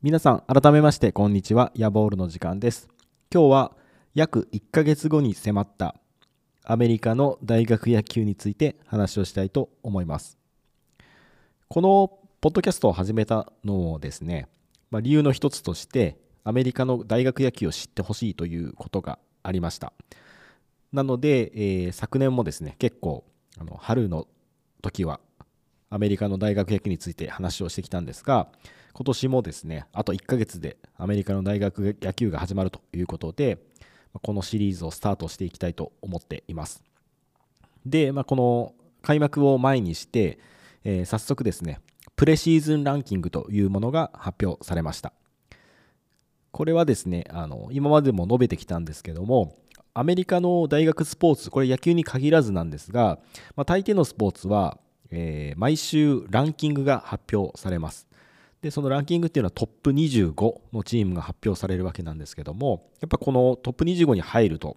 皆さん改めましてこんにちは。ヤボールの時間です。今日は約1ヶ月後に迫ったアメリカの大学野球について話をしたいと思います。このポッドキャストを始めたのもですね、まあ、理由の一つとしてアメリカの大学野球を知ってほしいということがありました。なので、えー、昨年もですね結構あの春の時はアメリカの大学野球について話をしてきたんですが今年もですね、あと1ヶ月でアメリカの大学野球が始まるということで、このシリーズをスタートしていきたいと思っています。で、まあ、この開幕を前にして、えー、早速ですね、プレシーズンランキングというものが発表されました。これはですね、あの今までも述べてきたんですけども、アメリカの大学スポーツ、これ野球に限らずなんですが、まあ、大抵のスポーツは、えー、毎週ランキングが発表されます。でそのランキングっていうのはトップ25のチームが発表されるわけなんですけどもやっぱこのトップ25に入ると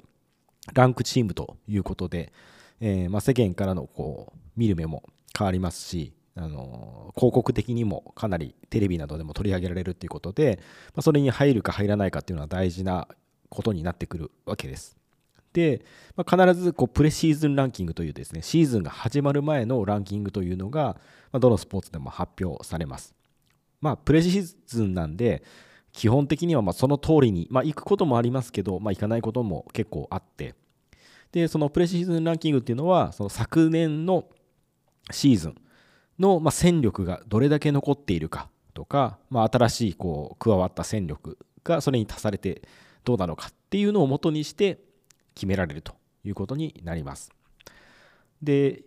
ランクチームということで、えー、まあ、世間からのこう見る目も変わりますしあの広告的にもかなりテレビなどでも取り上げられるということで、まあ、それに入るか入らないかっていうのは大事なことになってくるわけです。まあ、必ずこうプレシーズンランキングというですねシーズンが始まる前のランキングというのが、まあ、どのスポーツでも発表されます。まあ、プレシーズンなんで、基本的にはまその通りに、まあ、行くこともありますけど、まあ、行かないことも結構あって、で、そのプレシーズンランキングっていうのは、その昨年のシーズンのま戦力がどれだけ残っているかとか、まあ、新しいこう加わった戦力がそれに足されてどうなのかっていうのを元にして決められるということになります。で、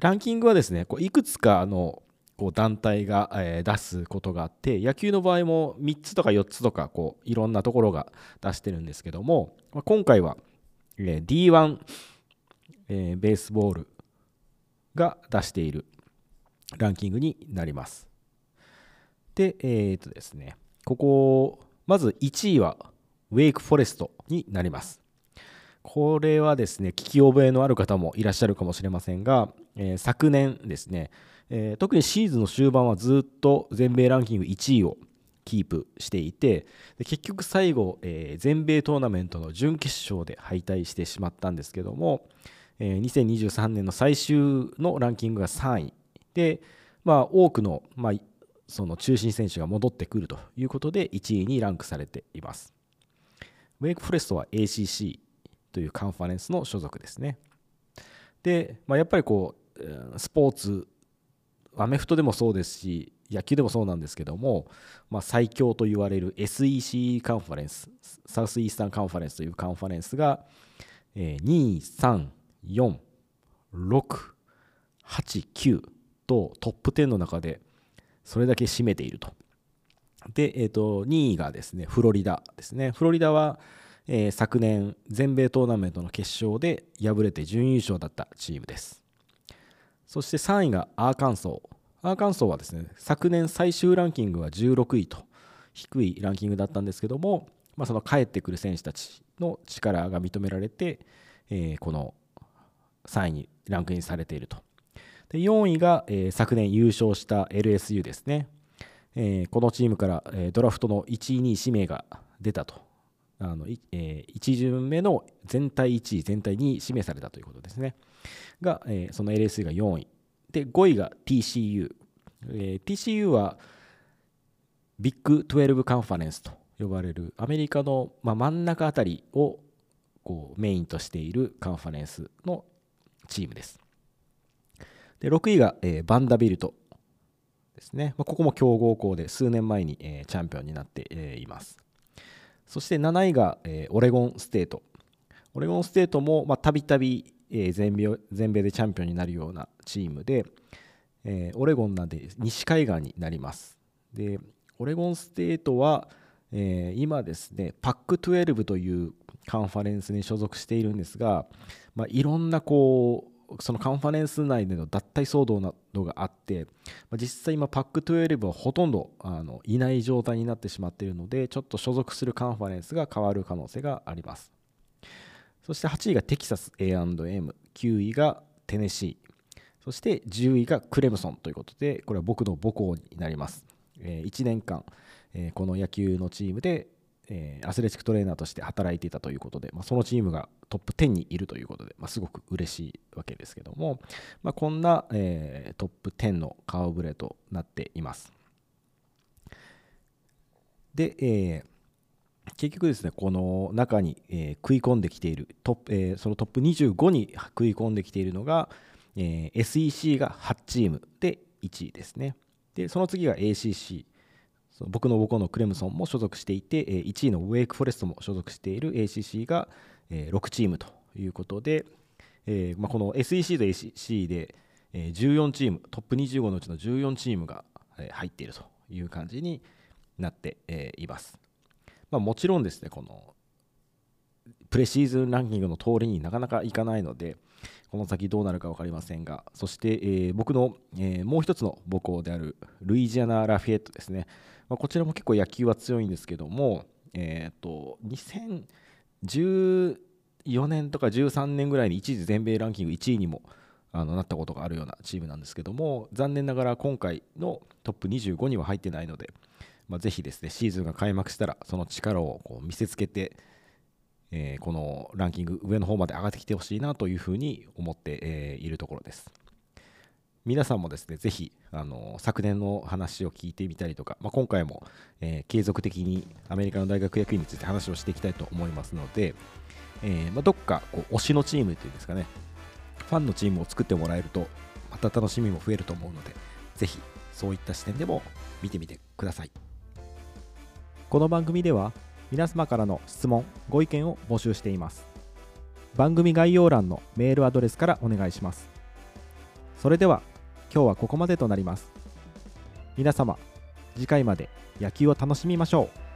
ランキングはですね、こういくつかのこう団体が、出すことがあって野球の場合も3つとか4つとかこういろんなところが出してるんですけども、今回は、D1、ベースボールが出しているランキングになります。で、えっ、とですね、ここ、まず1位はウェイクフォレストになります。これはですね、聞き覚えのある方もいらっしゃるかもしれませんが、えー、昨年ですね、えー、特にシーズンの終盤はずっと全米ランキング1位をキープしていてで結局最後、えー、全米トーナメントの準決勝で敗退してしまったんですけども、えー、2023年の最終のランキングが3位で、まあ、多くの、まあ、その中心選手が戻ってくるということで1位にランクされています。ウェイクフォレストは ACC というカンファレンスの所属ですね。で、まあ、やっぱりこうスポーツアメフトでもそうですし野球でもそうなんですけども、まあ、最強と言われる SEC カンファレンスサウスイースタンカンファレンスというカンファレンスが、えー、2346889とトップ10の中でそれだけ占めていると。で、えー、と2位がですねフロリダですね。フロリダは、えー、昨年全米トーナメントの決勝で敗れて準優勝だったチームです。そして3位がアーカンソー。アーカンソーはですね、昨年最終ランキングは16位と低いランキングだったんですけども、まあ、その帰ってくる選手たちの力が認められて、えー、この3位にランクインされていると。で4位が、えー、昨年優勝した LSU ですね。えー、このチームから、え、ドラフトの1位、2位指名が出たと。あのえー、1巡目の全体1位、全体2位指名されたということですね。が、えー、その LSU が4位。で、5位が TCU。えー、TCU はビッグ12カンファレンスと呼ばれるアメリカの、まあ、真ん中あたりをこうメインとしているカンファレンスのチームです。で6位が、えー、バンダビルトですね。まあ、ここも強豪校で数年前に、えー、チャンピオンになって、えー、います。そして7位が、えー、オレゴンステート。オレゴンステートもたびたび、全米全米でチャンピオンになるようなチームで、えー、オレゴンなんで西海岸になりますでオレゴンステートは、えー、今ですねパック12というカンファレンスに所属しているんですが、まあ、いろんなこうそのカンファレンス内での脱退騒動などがあって、ま、実際今パック12はほとんどあのいない状態になってしまっているのでちょっと所属するカンファレンスが変わる可能性があります。そして8位がテキサス A&M9 位がテネシーそして10位がクレムソンということでこれは僕の母校になります、え1年間、えこの野球のチームでえー、アスレチックトレーナーとして働いていたということで、まあ、そのチームがトップ10にいるということで、まあ、すごく嬉しいわけですけども、まあ、こんな、えー、トップ10の顔ぶれとなっています。で、えー、結局ですね、この中に、え、食い込んできているトップ、え、そのトップ25に食い込んできているのが、え、SEC が8チームで1位ですね。で、その次が ACC。僕の母校のクレムソンも所属していて、1位のウェイクフォレストも所属している ACC が6チームということで、えーまあ、この SEC と ACC で14チーム、トップ25のうちの14チームが入っているという感じになっています。まあ、もちろんですね、このプレシーズンランキングの通りになかなかいかないので、この先どうなるか分かりませんが、そして、えー、僕の、えー、もう一つの母校であるルイジアナ・ラフィエットですね、まあ、こちらも結構野球は強いんですけども、えーと、2014年とか13年ぐらいに一時全米ランキング1位にもあのなったことがあるようなチームなんですけども残念ながら今回のトップ25には入ってないので、まあ、ぜひですねシーズンが開幕したらその力をこう見せつけて、えー、このランキング上の方まで上がってきてほしいなというふうに思って、えー、いるところです。皆さんもですね、ぜひ、あの昨年の話を聞いてみたりとか、まあ、今回も、えー、継続的にアメリカの大学役員について話をしていきたいと思いますので、え、まあ、どっかこう推しのチームっていうんですかね、ファンのチームを作ってもらえると、また楽しみも増えると思うので、ぜひそういった視点でも見てみてください。この番組では、皆様からの質問、ご意見を募集しています。番組概要欄のメールアドレスからお願いします。それでは今日はここまでとなります皆様次回まで野球を楽しみましょう